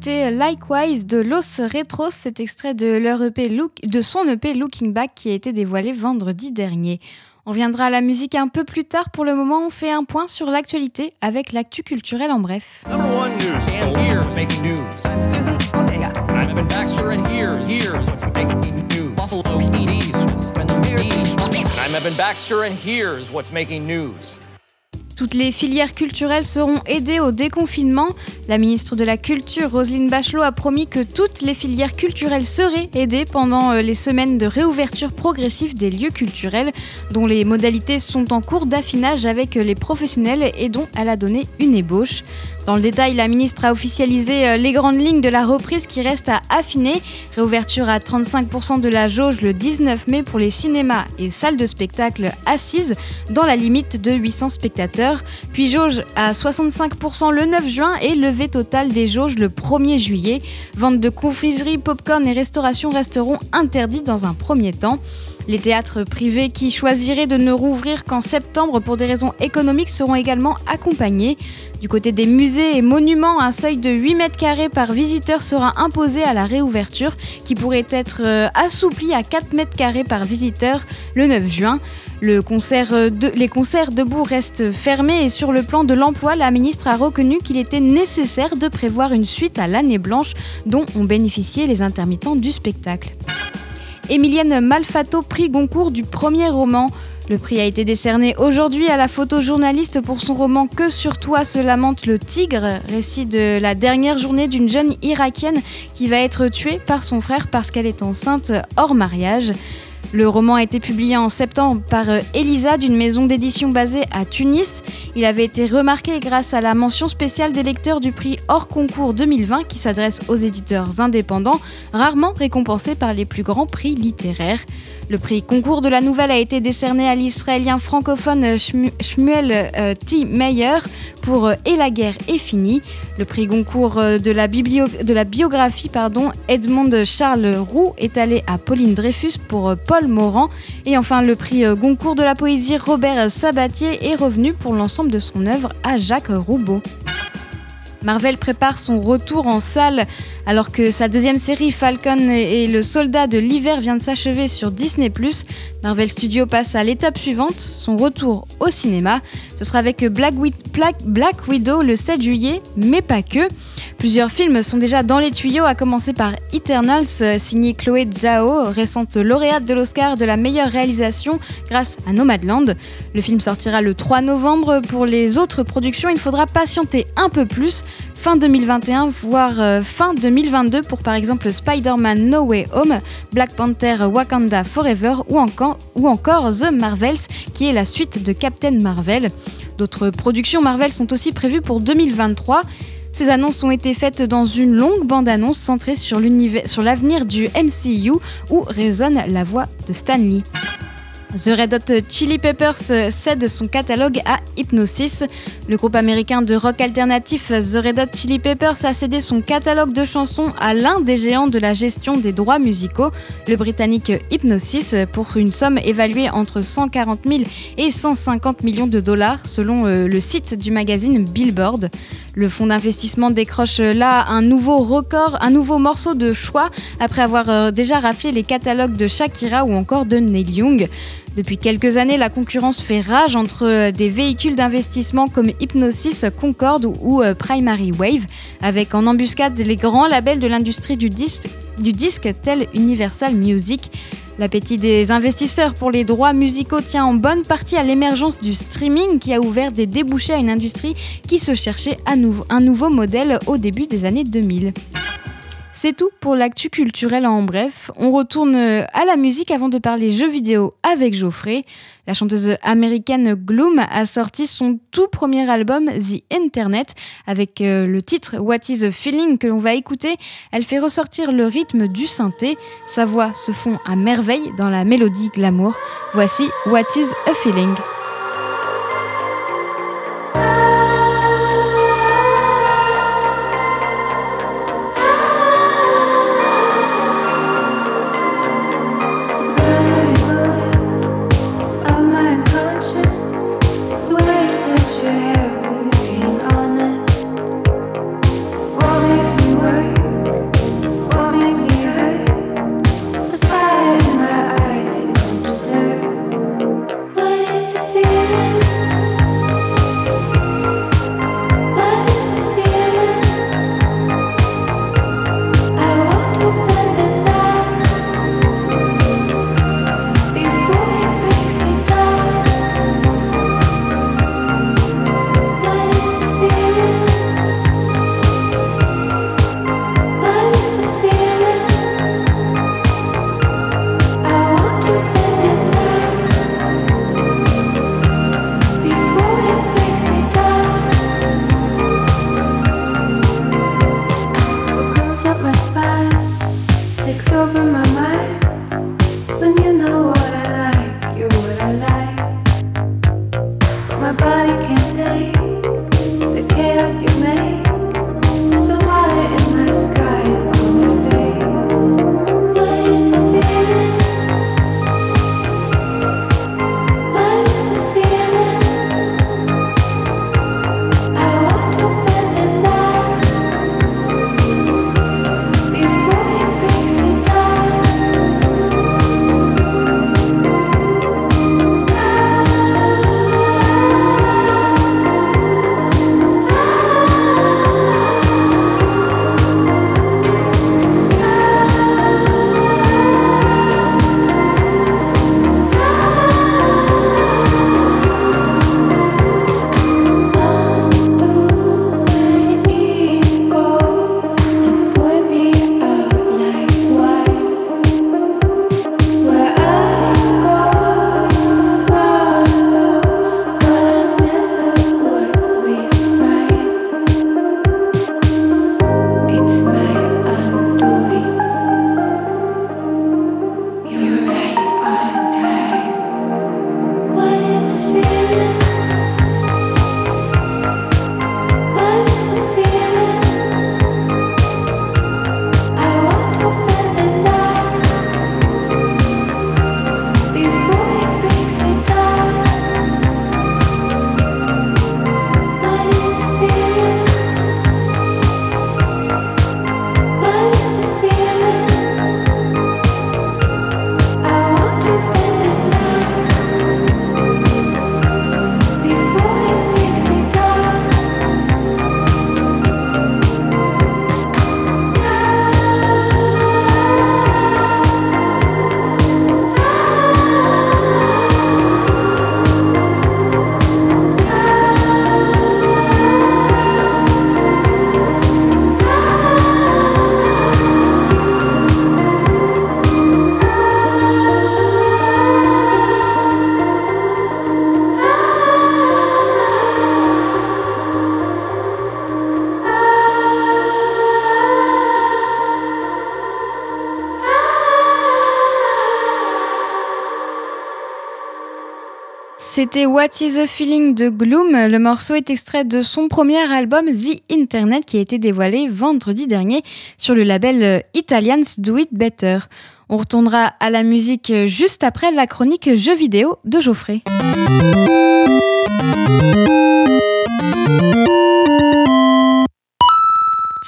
Likewise de Los Retros, cet extrait de, leur EP Look, de son EP Looking Back qui a été dévoilé vendredi dernier. On viendra à la musique un peu plus tard. Pour le moment, on fait un point sur l'actualité avec l'actu culturel en bref. Number one news. And here's making news. I'm Susan Ortega. I'm Evan Baxter, and here's here's what's making news. Toutes les filières culturelles seront aidées au déconfinement. La ministre de la Culture, Roselyne Bachelot, a promis que toutes les filières culturelles seraient aidées pendant euh, les semaines de réouverture progressive des lieux culturels, dont les modalités sont en cours d'affinage avec euh, les professionnels et dont elle a donné une ébauche. Dans le détail, la ministre a officialisé euh, les grandes lignes de la reprise qui restent à affiner. Réouverture à 35% de la jauge le 19 mai pour les cinémas et salles de spectacle assises dans la limite de 800 spectateurs. Puis jauge à 65% le 9 juin et levée totale des jauges le 1er juillet. Vente de confiserie, popcorn et restauration resteront interdits dans un premier temps. Les théâtres privés qui choisiraient de ne rouvrir qu'en septembre pour des raisons économiques seront également accompagnés. Du côté des musées et monuments, un seuil de 8 mètres carrés par visiteur sera imposé à la réouverture qui pourrait être euh, assoupli à 4 mètres carrés par visiteur le 9 juin. Euh, les concerts debout restent fermés et sur le plan de l'emploi, la ministre a reconnu qu'il était nécessaire de prévoir une suite à l'année blanche dont ont bénéficié les intermittents du spectacle. Émilienne Malfato, prix Goncourt du premier roman. Le prix a été décerné aujourd'hui à la photojournaliste pour son roman Que sur toi se lamente le tigre, récit de la dernière journée d'une jeune irakienne qui va être tuée par son frère parce qu'elle est enceinte hors mariage. Le roman a été publié en septembre par euh, Elisa d'une maison d'édition basée à Tunis. Il avait été remarqué grâce à la mention spéciale des lecteurs du prix hors concours 2020 qui s'adresse aux éditeurs indépendants, rarement récompensés par les plus grands prix littéraires. Le prix concours de la nouvelle a été décerné à l'israélien francophone Shmu- Shmuel euh, T. Meyer pour euh, Et la guerre est finie. Le prix Goncourt euh, de la, de la biographie pardon, Edmond Charles Roux est allé à Pauline Dreyfus pour euh, Morand. Et enfin, le prix euh, Goncourt de la poésie Robert Sabatier est revenu pour l'ensemble de son œuvre à Jacques Roubaud. Marvel prépare son retour en salle alors que sa deuxième série Falcon et le soldat de l'hiver vient de s'achever sur Disney ⁇ Marvel Studios passe à l'étape suivante, son retour au cinéma. Ce sera avec Black, Widow le 7 juillet, mais pas que. Plusieurs films sont déjà dans les tuyaux, à commencer par Eternals, signé Chloé Zhao, récente lauréate de l'Oscar de la meilleure réalisation grâce à Nomadland. Le film sortira le 3 novembre. Pour les autres productions, il faudra patienter un peu plus fin 2021, voire euh, fin 2022 pour par exemple Spider-Man No Way Home, Black Panther Wakanda Forever ou encore, ou encore The Marvels qui est la suite de Captain Marvel. D'autres productions Marvel sont aussi prévues pour 2023. Ces annonces ont été faites dans une longue bande-annonce centrée sur l'avenir du MCU où résonne la voix de Stan Lee. The Red Hot Chili Peppers cède son catalogue à Hypnosis. Le groupe américain de rock alternatif The Red Hot Chili Peppers a cédé son catalogue de chansons à l'un des géants de la gestion des droits musicaux, le britannique Hypnosis, pour une somme évaluée entre 140 000 et 150 millions de dollars selon euh, le site du magazine Billboard. Le fonds d'investissement décroche là un nouveau record, un nouveau morceau de choix après avoir euh, déjà raflé les catalogues de Shakira ou encore de Neil Young. Depuis quelques années, la concurrence fait rage entre euh, des véhicules d'investissement comme Hypnosis, Concorde ou euh, Primary Wave, avec en embuscade les grands labels de l'industrie du disque, tels Universal Music. L'appétit des investisseurs pour les droits musicaux tient en bonne partie à l'émergence du streaming qui a ouvert des débouchés à une industrie qui se cherchait à nouveau, un nouveau modèle au début des années 2000. C'est tout pour l'actu culturel en bref. On retourne à la musique avant de parler jeux vidéo avec Geoffrey. La chanteuse américaine Gloom a sorti son tout premier album The Internet avec euh, le titre What is a Feeling que l'on va écouter. Elle fait ressortir le rythme du synthé. Sa voix se fond à merveille dans la mélodie glamour. Voici What is a Feeling. C'était What is a Feeling de Gloom. Le morceau est extrait de son premier album The Internet qui a été dévoilé vendredi dernier sur le label Italians Do It Better. On retournera à la musique juste après la chronique jeux vidéo de Geoffrey.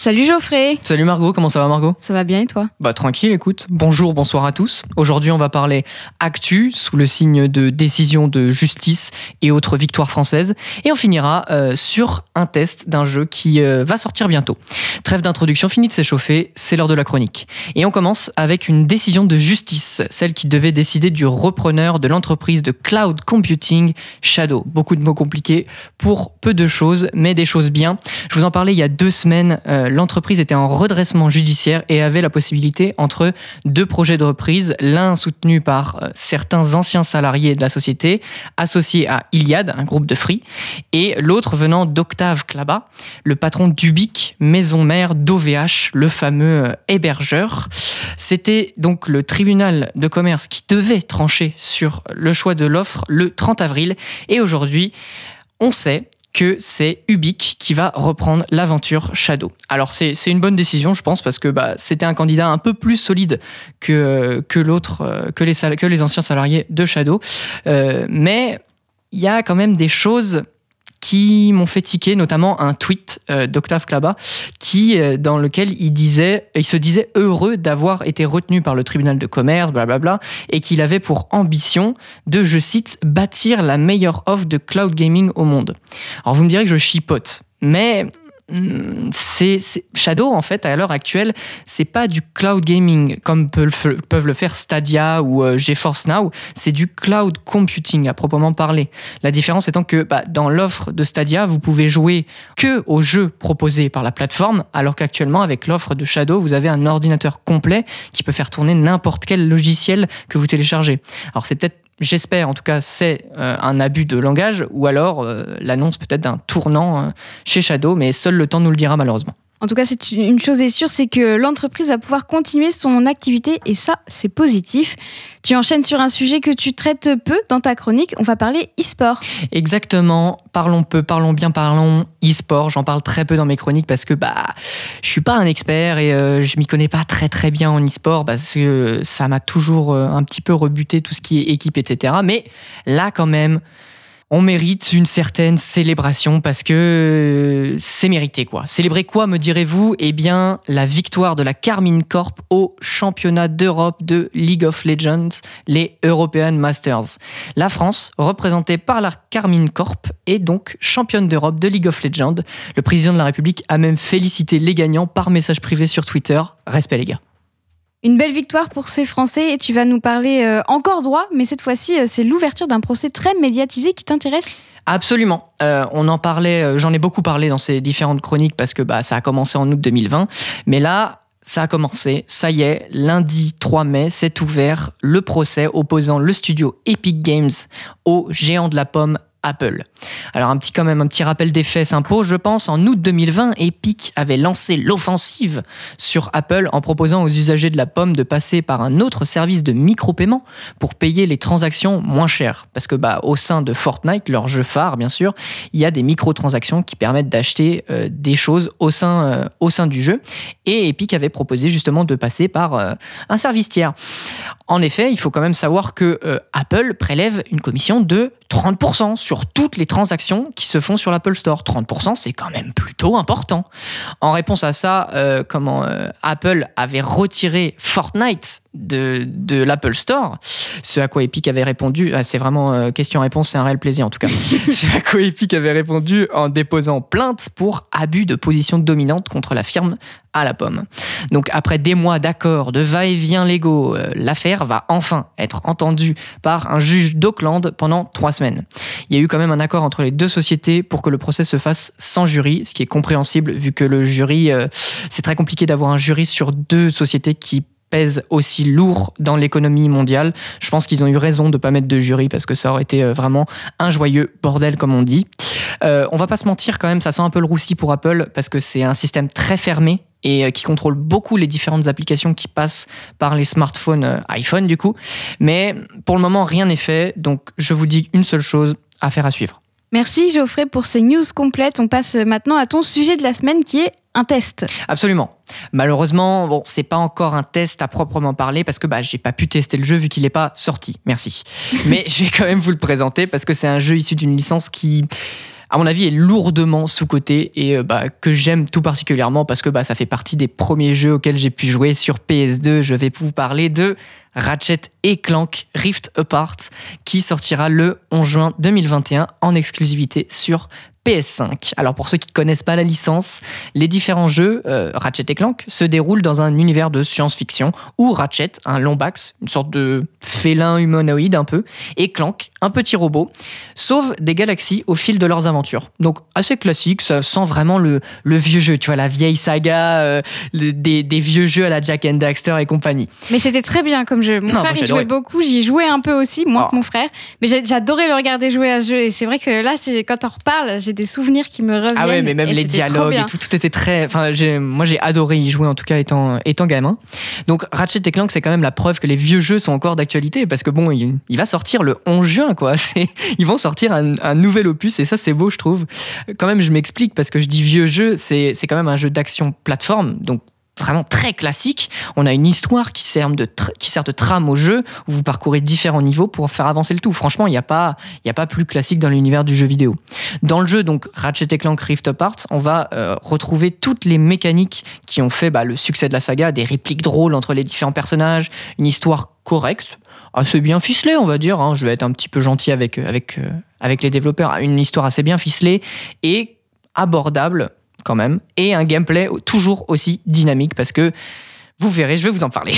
Salut Geoffrey Salut Margot, comment ça va Margot? Ça va bien et toi? Bah tranquille, écoute. Bonjour, bonsoir à tous. Aujourd'hui, on va parler actu sous le signe de décision de justice et autres victoires françaises. Et on finira euh, sur un test d'un jeu qui euh, va sortir bientôt. Trêve d'introduction, fini de s'échauffer, c'est l'heure de la chronique. Et on commence avec une décision de justice, celle qui devait décider du repreneur de l'entreprise de cloud computing Shadow. Beaucoup de mots compliqués pour peu de choses, mais des choses bien. Je vous en parlais il y a deux semaines. euh, l'entreprise était en redressement judiciaire et avait la possibilité entre deux projets de reprise, l'un soutenu par euh, certains anciens salariés de la société, associés à Iliad, un groupe de free, et l'autre venant d'Octave Klaba, le patron d'Ubic, maison mère d'OVH, le fameux euh, hébergeur. C'était donc le tribunal de commerce qui devait trancher sur le choix de l'offre le 30 avril, et aujourd'hui, on sait que c'est Ubic qui va reprendre l'aventure Shadow. Alors c'est une bonne décision, je pense, parce que bah, c'était un candidat un peu plus solide que, que l'autre, euh, que les, que les anciens salariés de Shadow. Euh, mais il y a quand même des choses qui m'ont fait tiquer, notamment un tweet euh, d'Octave Klaba, qui, euh, dans lequel il, disait, il se disait heureux d'avoir été retenu par le tribunal de commerce, blablabla, et qu'il avait pour ambition de, je cite, bâtir la meilleure offre de cloud gaming au monde. Alors vous me direz que je chipote, mais c'est c'est- Shadow en fait à l'heure actuelle c'est pas du cloud gaming comme peuvent le faire Stadia ou euh, GeForce Now. C'est du cloud computing à proprement parler. La différence étant que bah, dans l'offre de Stadia vous pouvez jouer que aux jeux proposés par la plateforme alors qu'actuellement avec l'offre de Shadow vous avez un ordinateur complet qui peut faire tourner n'importe quel logiciel que vous téléchargez. Alors c'est peut-être J'espère, en tout cas, c'est euh, un abus de langage ou alors euh, l'annonce peut-être d'un tournant euh, chez Shadow, mais seul le temps nous le dira malheureusement. En tout cas, une chose est sûre, c'est que l'entreprise va pouvoir continuer son activité et ça, c'est positif. Tu enchaînes sur un sujet que tu traites peu dans ta chronique. On va parler e-sport. Exactement, parlons peu, parlons bien, parlons e-sport. J'en parle très peu dans mes chroniques parce que bah, je suis pas un expert et euh, je m'y connais pas très très bien en e-sport parce que ça m'a toujours euh, un petit peu rebuté tout ce qui est équipe, etc. Mais là, quand même, on mérite une certaine célébration parce que euh, c'est mérité quoi. Célébrer quoi me direz-vous? Eh bien la victoire de la Carmine Corp au championnat d'Europe de League of Legends, les European Masters. La France, représentée par la Carmine Corp, est donc championne d'Europe de League of Legends. Le président de la République a même félicité les gagnants par message privé sur Twitter. Respect les gars. Une belle victoire pour ces Français et tu vas nous parler euh, encore droit, mais cette fois-ci, euh, c'est l'ouverture d'un procès très médiatisé qui t'intéresse. Absolument. Euh, on en parlait, j'en ai beaucoup parlé dans ces différentes chroniques parce que bah, ça a commencé en août 2020. Mais là, ça a commencé. Ça y est, lundi 3 mai, s'est ouvert le procès opposant le studio Epic Games au géant de la pomme Apple. Alors un petit rappel des faits s'impose, je pense. En août 2020, Epic avait lancé l'offensive sur Apple en proposant aux usagers de la pomme de passer par un autre service de micro-paiement pour payer les transactions moins chères. Parce que bah, au sein de Fortnite, leur jeu phare bien sûr, il y a des microtransactions qui permettent d'acheter euh, des choses au sein, euh, au sein du jeu. Et Epic avait proposé justement de passer par euh, un service tiers. En effet, il faut quand même savoir que Apple prélève une commission de 30% sur toutes les transactions qui se font sur l'Apple Store. 30%, c'est quand même plutôt important. En réponse à ça, euh, comment euh, Apple avait retiré Fortnite de, de l'Apple Store, ce à quoi Epic avait répondu, ah, c'est vraiment euh, question-réponse, c'est un réel plaisir en tout cas. ce à quoi Epic avait répondu en déposant plainte pour abus de position dominante contre la firme à la pomme. Donc après des mois d'accords, de va-et-vient légaux, euh, l'affaire va enfin être entendue par un juge d'Auckland pendant trois semaines. Il y a eu quand même un accord entre les deux sociétés pour que le procès se fasse sans jury, ce qui est compréhensible vu que le jury, euh, c'est très compliqué d'avoir un jury sur deux sociétés qui pèsent aussi lourd dans l'économie mondiale. Je pense qu'ils ont eu raison de ne pas mettre de jury parce que ça aurait été euh, vraiment un joyeux bordel comme on dit. Euh, on va pas se mentir quand même, ça sent un peu le roussi pour Apple parce que c'est un système très fermé et euh, qui contrôle beaucoup les différentes applications qui passent par les smartphones euh, iPhone du coup. Mais pour le moment, rien n'est fait, donc je vous dis une seule chose, affaire à suivre. Merci Geoffrey pour ces news complètes. On passe maintenant à ton sujet de la semaine qui est un test. Absolument. Malheureusement, bon, c'est pas encore un test à proprement parler parce que bah, j'ai pas pu tester le jeu vu qu'il n'est pas sorti. Merci. Mais je vais quand même vous le présenter parce que c'est un jeu issu d'une licence qui, à mon avis, est lourdement sous-coté et euh, bah, que j'aime tout particulièrement parce que bah, ça fait partie des premiers jeux auxquels j'ai pu jouer sur PS2. Je vais vous parler de Ratchet et Clank Rift Apart qui sortira le 11 juin 2021 en exclusivité sur PS5. Alors pour ceux qui ne connaissent pas la licence, les différents jeux euh, Ratchet et Clank se déroulent dans un univers de science-fiction où Ratchet, un lombax, une sorte de félin humanoïde un peu, et Clank, un petit robot, sauvent des galaxies au fil de leurs aventures. Donc assez classique, ça sent vraiment le, le vieux jeu, tu vois, la vieille saga euh, le- des, des vieux jeux à la Jack and Daxter et compagnie. Mais c'était très bien comme jeu. Mon Non, frère j'adorais. jouait beaucoup, j'y jouais un peu aussi, moins Ah. que mon frère. Mais j'adorais le regarder jouer à ce jeu. Et c'est vrai que là, c'est- quand on reparle, j'ai des souvenirs qui me reviennent. Ah ouais, mais même les dialogues et tout, tout était très. Enfin, j'ai- moi j'ai adoré y jouer en tout cas étant, étant gamin. Donc Ratchet et Clank, c'est quand même la preuve que les vieux jeux sont encore d'actualité parce que bon, il, il va sortir le 11 juin quoi. Ils vont sortir un, un nouvel opus et ça c'est beau, je trouve. Quand même, je m'explique parce que je dis vieux jeu, c'est c'est quand même un jeu d'action plateforme, donc vraiment très classique. On a une histoire qui sert de, qui sert de trame au jeu où vous parcourez différents niveaux pour faire avancer le tout. Franchement, il n'y a, pas- a pas plus classique dans l'univers du jeu vidéo. Dans le jeu, donc Ratchet et Clank Rift Apart, on va euh, retrouver toutes les mécaniques qui ont fait bah, le succès de la saga, des répliques drôles entre les différents personnages, une histoire correcte, assez bien ficelée, on va dire. hein. Je vais être un petit peu gentil avec, avec, euh, avec les développeurs. Une histoire assez bien ficelée et abordable quand même, et un gameplay toujours aussi dynamique parce que vous verrez, je vais vous en parler.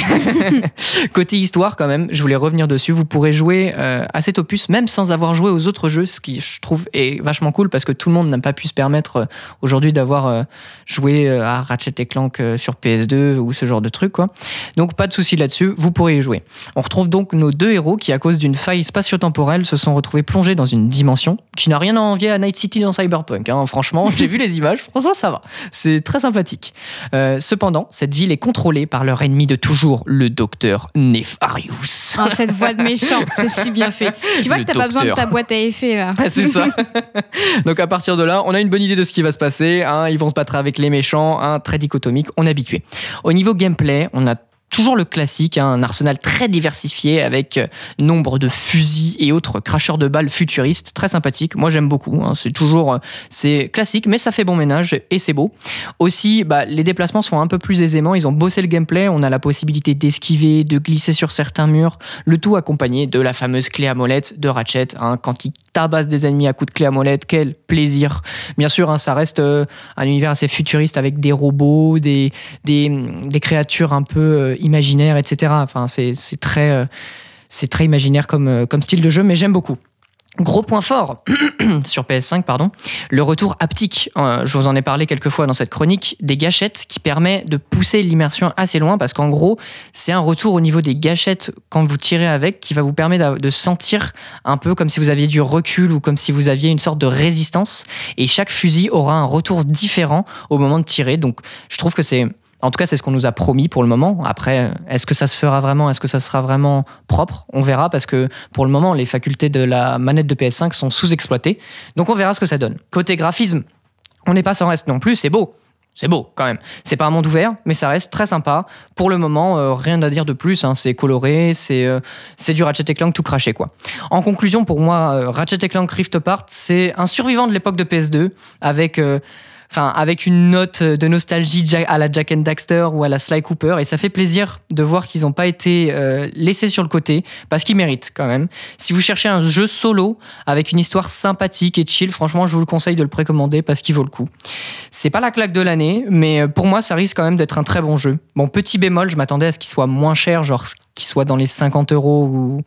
Côté histoire, quand même, je voulais revenir dessus. Vous pourrez jouer euh, à cet opus même sans avoir joué aux autres jeux, ce qui je trouve est vachement cool parce que tout le monde n'a pas pu se permettre euh, aujourd'hui d'avoir euh, joué à Ratchet et Clank sur PS2 ou ce genre de truc. Quoi. Donc pas de souci là-dessus, vous pourrez y jouer. On retrouve donc nos deux héros qui, à cause d'une faille spatio-temporelle, se sont retrouvés plongés dans une dimension qui n'a rien à envier à Night City dans Cyberpunk. hein. Franchement, j'ai vu les images, franchement ça va. C'est très sympathique. Cependant, cette ville est contrôlée par leur ennemi de toujours, le docteur Nefarius. Oh, cette voix de méchant, c'est si bien fait. Tu vois Le que t'as pas besoin de ta boîte à effet là. Ah, c'est ça. Donc à partir de là, on a une bonne idée de ce qui va se passer. hein. Ils vont se battre avec les méchants, hein, très dichotomique, on est habitué. Au niveau gameplay, on a toujours le classique, hein, un arsenal très diversifié avec euh, nombre de fusils et autres cracheurs de balles futuristes, très sympathique. Moi j'aime beaucoup. hein. C'est toujours, euh, c'est classique, mais ça fait bon ménage et c'est beau. Aussi, bah, les déplacements se font un peu plus aisément. Ils ont bossé le gameplay. On a la possibilité d'esquiver, de glisser sur certains murs. Le tout accompagné de la fameuse clé à molette de Ratchet. hein, quand tabasse des ennemis à coups de clé à molette, quel plaisir. Bien sûr, hein, ça reste euh, un univers assez futuriste avec des robots, des, des, créatures un peu euh, imaginaires, etc. Enfin, c'est très, euh, très imaginaire comme, comme style de jeu, mais j'aime beaucoup. Gros point fort sur PS5, pardon, le retour haptique. Euh, je vous en ai parlé quelques fois dans cette chronique, des gâchettes qui permet de pousser l'immersion assez loin parce qu'en gros, c'est un retour au niveau des gâchettes quand vous tirez avec qui va vous permettre de sentir un peu comme si vous aviez du recul ou comme si vous aviez une sorte de résistance. Et chaque fusil aura un retour différent au moment de tirer. Donc, je trouve que c'est. En tout cas, c'est ce qu'on nous a promis pour le moment. Après, est-ce que ça se fera vraiment? Est-ce que ça sera vraiment propre? On verra parce que pour le moment, les facultés de la manette de PS5 sont sous-exploitées. Donc, on verra ce que ça donne. Côté graphisme, on n'est pas sans reste non plus. C'est beau. C'est beau quand même. C'est pas un monde ouvert, mais ça reste très sympa. Pour le moment, euh, rien à dire de plus. hein. C'est coloré, c'est euh, du Ratchet et Clank tout craché quoi. En conclusion, pour moi, euh, Ratchet et Clank Rift Apart, c'est un survivant de l'époque de PS2 avec Avec une note de nostalgie à la Jack and Daxter ou à la Sly Cooper, et ça fait plaisir de voir qu'ils n'ont pas été euh, laissés sur le côté, parce qu'ils méritent quand même. Si vous cherchez un jeu solo avec une histoire sympathique et chill, franchement, je vous le conseille de le précommander parce qu'il vaut le coup. C'est pas la claque de l'année, mais euh, pour moi, ça risque quand même d'être un très bon jeu. Bon, petit bémol, je m'attendais à ce qu'il soit moins cher, genre qu'il soit dans les 50 euros ou,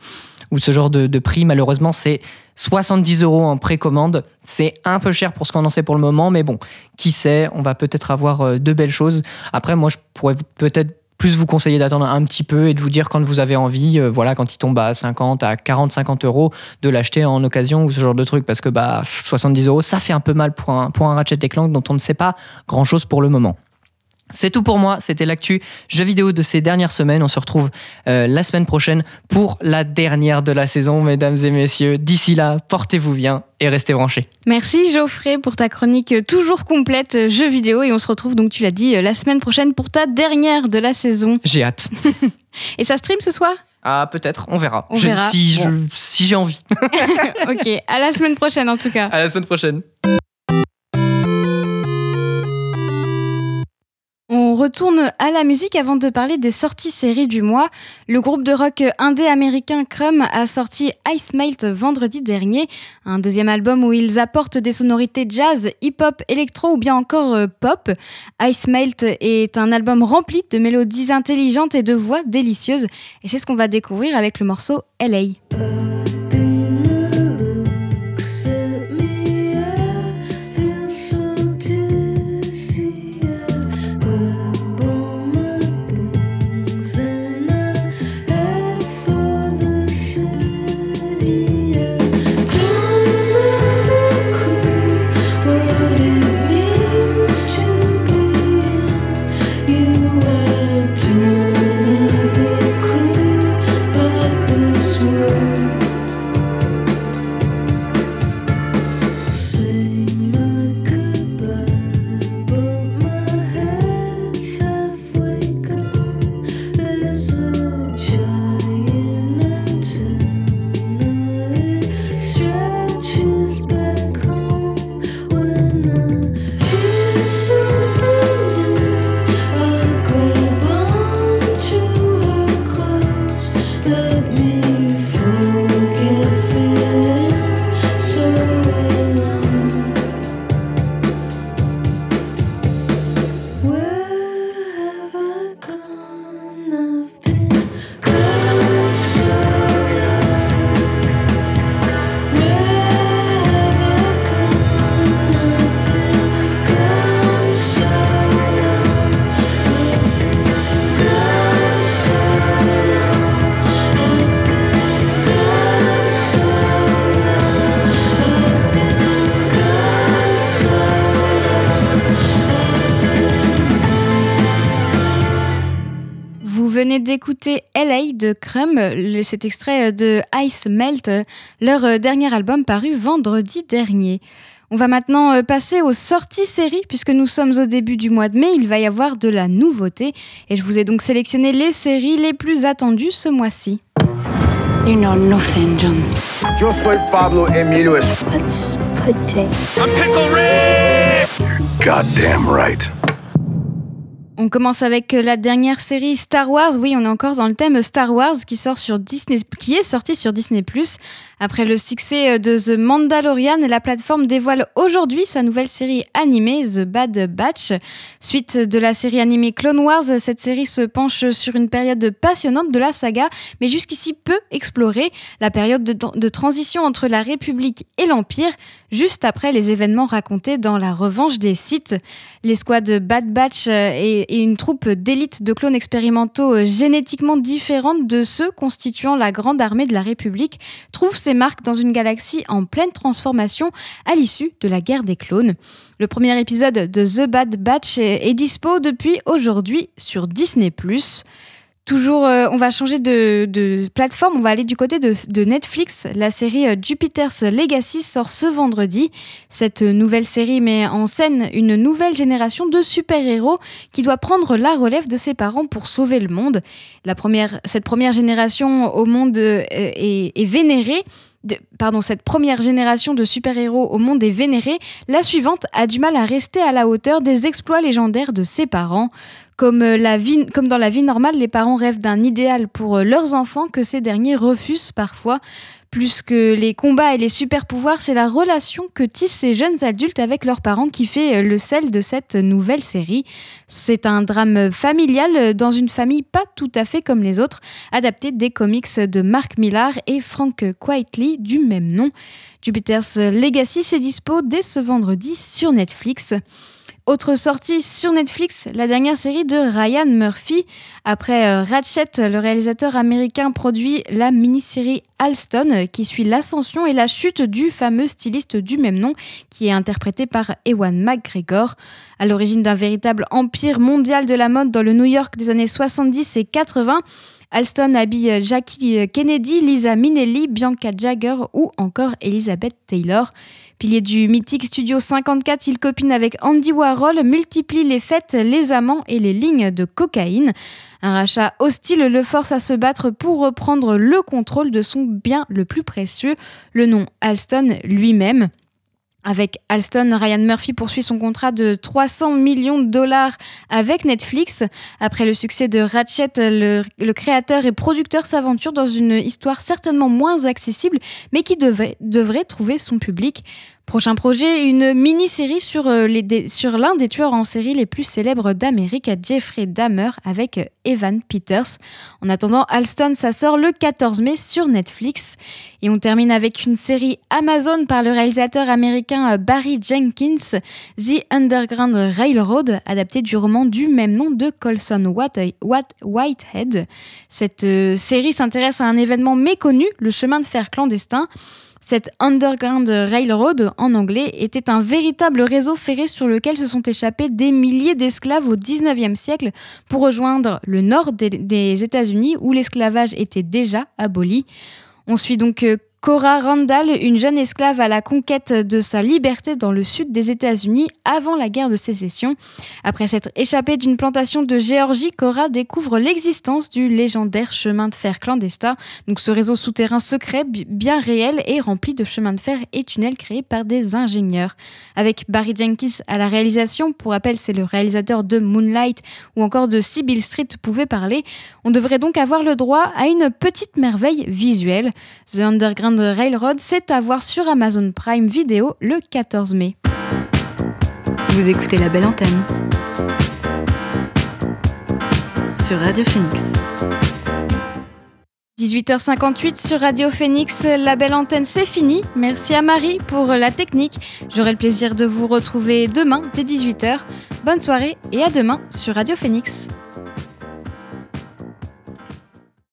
ou ce genre de, prix. Malheureusement, c'est 70 euros en précommande. C'est un peu cher pour ce qu'on en sait pour le moment, mais bon, qui sait, on va peut-être avoir euh, de belles choses. Après, moi, je pourrais peut-être plus vous conseiller d'attendre un petit peu et de vous dire quand vous avez envie, euh, voilà, quand il tombe à 50, à 40, 50 euros, de l'acheter en occasion ou ce genre de truc, parce que bah 70 euros, ça fait un peu mal pour un, pour un Ratchet et Clank dont on ne sait pas grand-chose pour le moment. C'est tout pour moi, c'était l'actu jeux vidéo de ces dernières semaines. On se retrouve euh, la semaine prochaine pour la dernière de la saison, mesdames et messieurs. D'ici là, portez-vous bien et restez branchés. Merci Geoffrey pour ta chronique toujours complète euh, jeux vidéo et on se retrouve donc tu l'as dit euh, la semaine prochaine pour ta dernière de la saison. J'ai hâte. Et ça stream ce soir? Ah, peut-être, on verra. On Je- verra. Si, je- si j'ai envie. Ok, à la semaine prochaine en tout cas. À la semaine prochaine. Retourne à la musique avant de parler des sorties séries du mois. Le groupe de rock indé américain Crumb a sorti Ice Melt vendredi dernier, un deuxième album où ils apportent des sonorités jazz, hip-hop, électro ou bien encore euh, pop. Ice Melt est un album rempli de mélodies intelligentes et de voix délicieuses et c'est ce qu'on va découvrir avec le morceau LA. Venez d'écouter LA de Crumb, cet extrait de Ice Melt, leur euh, dernier album paru vendredi dernier. On va maintenant euh, passer aux sorties séries, puisque nous sommes au début du mois de mai, il va y avoir de la nouveauté, et je vous ai donc sélectionné les séries les plus attendues ce mois-ci. You know nothing, Jones. Yo soy Pablo Emilio Let's potato. Goddamn right. On commence avec euh, la dernière série Star Wars. Oui, on est encore dans le thème Star Wars qui sort sur Disney, qui est sorti sur Disney+. Après le succès euh, de The Mandalorian, la plateforme dévoile aujourd'hui sa nouvelle série animée The Bad Batch. Suite de la série animée Clone Wars, cette série se penche sur une période passionnante de la saga, mais jusqu'ici peu explorée, la période de, transition entre la République et l'Empire, juste après les événements racontés dans La Revanche des Sith. L'escouade Bad Batch euh, est, est une troupe d'élite de clones expérimentaux euh, génétiquement différentes de ceux constituant la grande armée de la République, trouve marques dans une galaxie en pleine transformation à l'issue de la guerre des clones. Le premier épisode de The Bad Batch est dispo depuis aujourd'hui sur Disney+. Toujours, euh, on va changer de, plateforme, on va aller du côté de, Netflix. La série euh, Jupiter's Legacy sort ce vendredi. Cette nouvelle série met en scène une nouvelle génération de super-héros qui doit prendre la relève de ses parents pour sauver le monde. La première, cette première génération au monde euh, vénérée. pardon, cette première génération de super-héros au monde est vénérée. La suivante a du mal à rester à la hauteur des exploits légendaires de ses parents. Comme, euh, comme dans la vie normale, les parents rêvent d'un idéal pour euh, leurs enfants que ces derniers refusent parfois. Plus que les combats et les super-pouvoirs, c'est la relation que tissent ces jeunes adultes avec leurs parents qui fait euh, le sel de cette nouvelle série. C'est un drame familial dans une famille pas tout à fait comme les autres, adapté des comics de Mark Millar et Frank Quitely du même nom. Jupiter's Legacy, c'est dispo dès ce vendredi sur Netflix. Autre sortie sur Netflix, la dernière série de Ryan Murphy. Après euh, Ratchet, le réalisateur américain produit la mini-série Alston euh, qui suit l'ascension et la chute du fameux styliste du même nom qui est interprété par Ewan McGregor. À l'origine d'un véritable empire mondial de la mode dans le New York des années 70 et 80, Alston habille Jackie Kennedy, Lisa Minnelli, Bianca Jagger ou encore Elizabeth Taylor. Pilier du mythique Studio 54, il copine avec Andy Warhol, multiplie les fêtes, les amants et les lignes de cocaïne. Un rachat hostile le force à se battre pour reprendre le contrôle de son bien le plus précieux, le nom Alston lui-même. Avec Alston, Ryan Murphy poursuit son contrat de 300 millions de dollars avec Netflix. Après le succès de Ratchet, le, créateur et producteur s'aventure dans une histoire certainement moins accessible, mais qui devrait trouver son public. Prochain projet, une mini-série sur, euh, sur l'un des tueurs en série les plus célèbres d'Amérique, Jeffrey Dahmer, avec euh, Evan Peters. En attendant, Alston, ça le 14 mai sur Netflix. Et on termine avec une série Amazon par le réalisateur américain euh, Barry Jenkins, The Underground Railroad, adapté du roman du même nom de Colson White- White- Whitehead. Cette série s'intéresse à un événement méconnu, le chemin de fer clandestin. Cette Underground Railroad, en anglais, était un véritable réseau ferré sur lequel se sont échappés des milliers d'esclaves au 19e siècle pour rejoindre le nord des, des États-Unis où l'esclavage était déjà aboli. On suit donc euh, Cora Randall, une jeune esclave à la conquête de sa liberté dans le sud des États-Unis avant la guerre de sécession. Après s'être échappée d'une plantation de Géorgie, Cora découvre l'existence du légendaire chemin de fer clandestin. Donc ce réseau souterrain secret, bi- bien réel et rempli de chemins de fer et tunnels créés par des ingénieurs. Avec Barry Jenkins à la réalisation, pour rappel c'est le réalisateur de Moonlight ou encore de Sibyl Street pouvait parler, on devrait donc avoir le droit à une petite merveille visuelle. The Underground Railroad, c'est à voir sur Amazon Prime Video le 14 mai. Vous écoutez la belle antenne sur Radio Phoenix. 18h58 sur Radio Phoenix, la belle antenne c'est fini. Merci à Marie pour la technique. J'aurai le plaisir de vous retrouver demain dès 18h. Bonne soirée et à demain sur Radio Phoenix.